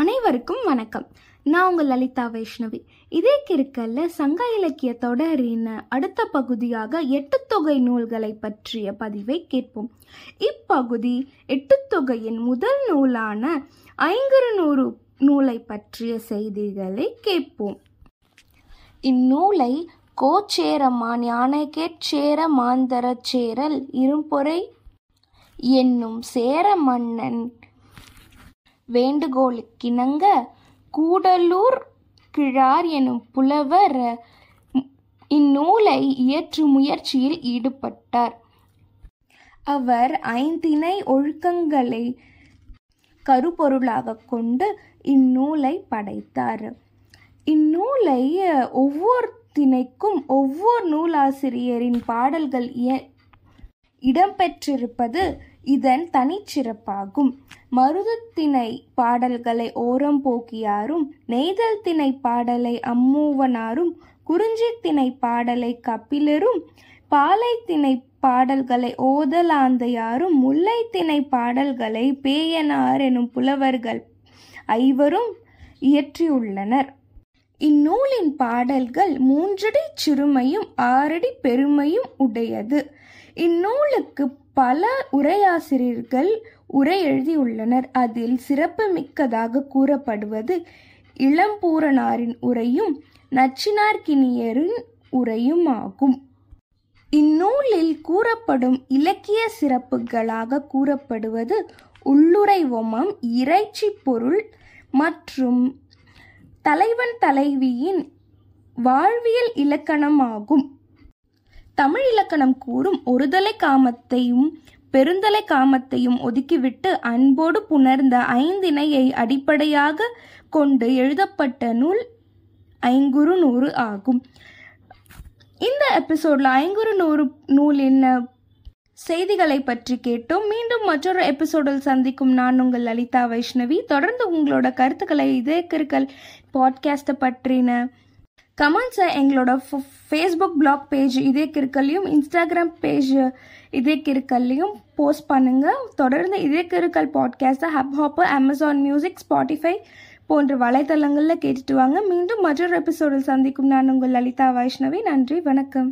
அனைவருக்கும் வணக்கம். நான் உங்கள் லலிதா வைஷ்ணவி. இதே கிருக்கல்ல சங்க இலக்கிய தொடரின் அடுத்த பகுதியாக எட்டுத்தொகை நூல்களை பற்றிய பதிவை கேட்போம். இப்பகுதி எட்டுத்தொகையின் முதல் நூலான ஐங்குறுநூறு நூலை பற்றிய செய்திகளை கேட்போம். இந்நூலை கோச்சேரமான் யானைகேச்சேர மாந்தரச் சேரல் இரும்பொறை என்னும் சேர மன்னன் வேண்டுகோளுக்கிணங்க கூடலூர் கிழார் எனும் புலவர் இந்நூலை இயற்றும் முயற்சியில் ஈடுபட்டார். அவர் ஐந்திணை ஒழுக்கங்களை கருப்பொருளாக கொண்டு இந்நூலை படைத்தார். இந்நூலை ஒவ்வொரு திணைக்கும் ஒவ்வொரு நூலாசிரியரின் பாடல்கள் இய- இடம்பெற்றிருப்பது இதன் தனிச்சிறப்பாகும். மருதத்திணை பாடல்களை ஓரம் போக்கியாரும் நெய்தல் திணை பாடலை அம்மூவனாரும் குறிஞ்சித்திணை பாடலை கபிலரும் பாலைத்திணை பாடல்களை ஓதலாந்தையாரும் முல்லைத்திணை பாடல்களை பேயனார் எனும் புலவர்கள் ஐவரும் இயற்றியுள்ளனர். இந்நூலின் பாடல்கள் மூன்றடி சிறுமையும் ஆறடி பெருமையும் உடையது. இந்நூலுக்கு பல உரையாசிரியர்கள் உரை எழுதியுள்ளனர். அதில் சிறப்பு மிக்கதாக கூறப்படுவது இளம்பூரணாரின் உரையும் நச்சினார்கினியரின் உரையும் ஆகும் இந்நூலில் கூறப்படும் இலக்கிய சிறப்புகளாக கூறப்படுவது உள்ளுரை ஒமம் இறைச்சி பொருள் மற்றும் தலைவன் தலைவியின் வாழ்வியல் இலக்கணமாகும். தமிழ் இலக்கணம் கூறும் ஒருதலை காமத்தையும் பெருந்தலை காமத்தையும் ஒதுக்கிவிட்டு அன்போடு புணர்ந்த ஐந்திணையை அடிப்படையாக கொண்டு எழுதப்பட்ட நூல் ஐங்குறு நூறு ஆகும். இந்த எபிசோட்ல ஐங்குறு நூறு நூல் என்ன செய்திகளை பற்றி கேட்டோம். மீண்டும் மற்றொரு எபிசோடில் சந்திக்கும் நான் உங்கள் லலிதா வைஷ்ணவி. தொடர்ந்து உங்களோட கருத்துக்களை இதே கிருக்கல் பாட்காஸ்ட்டை பற்றின கமெண்ட்ஸை எங்களோட ஃபேஸ்புக் பிளாக் பேஜ் இதே கிருக்கல்லையும் இன்ஸ்டாகிராம் பேஜ் இதே கிருக்கல்லையும் போஸ்ட் பண்ணுங்கள் தொடர்ந்து இதே கிருக்கல் பாட்காஸ்ட்டை hub hopper Amazon music Spotify போன்ற வலைத்தளங்களில் கேட்டுட்டு வாங்க. மீண்டும் மற்றொரு எபிசோடில் சந்திக்கும் நான் உங்கள் லலிதா வைஷ்ணவி. நன்றி வணக்கம்.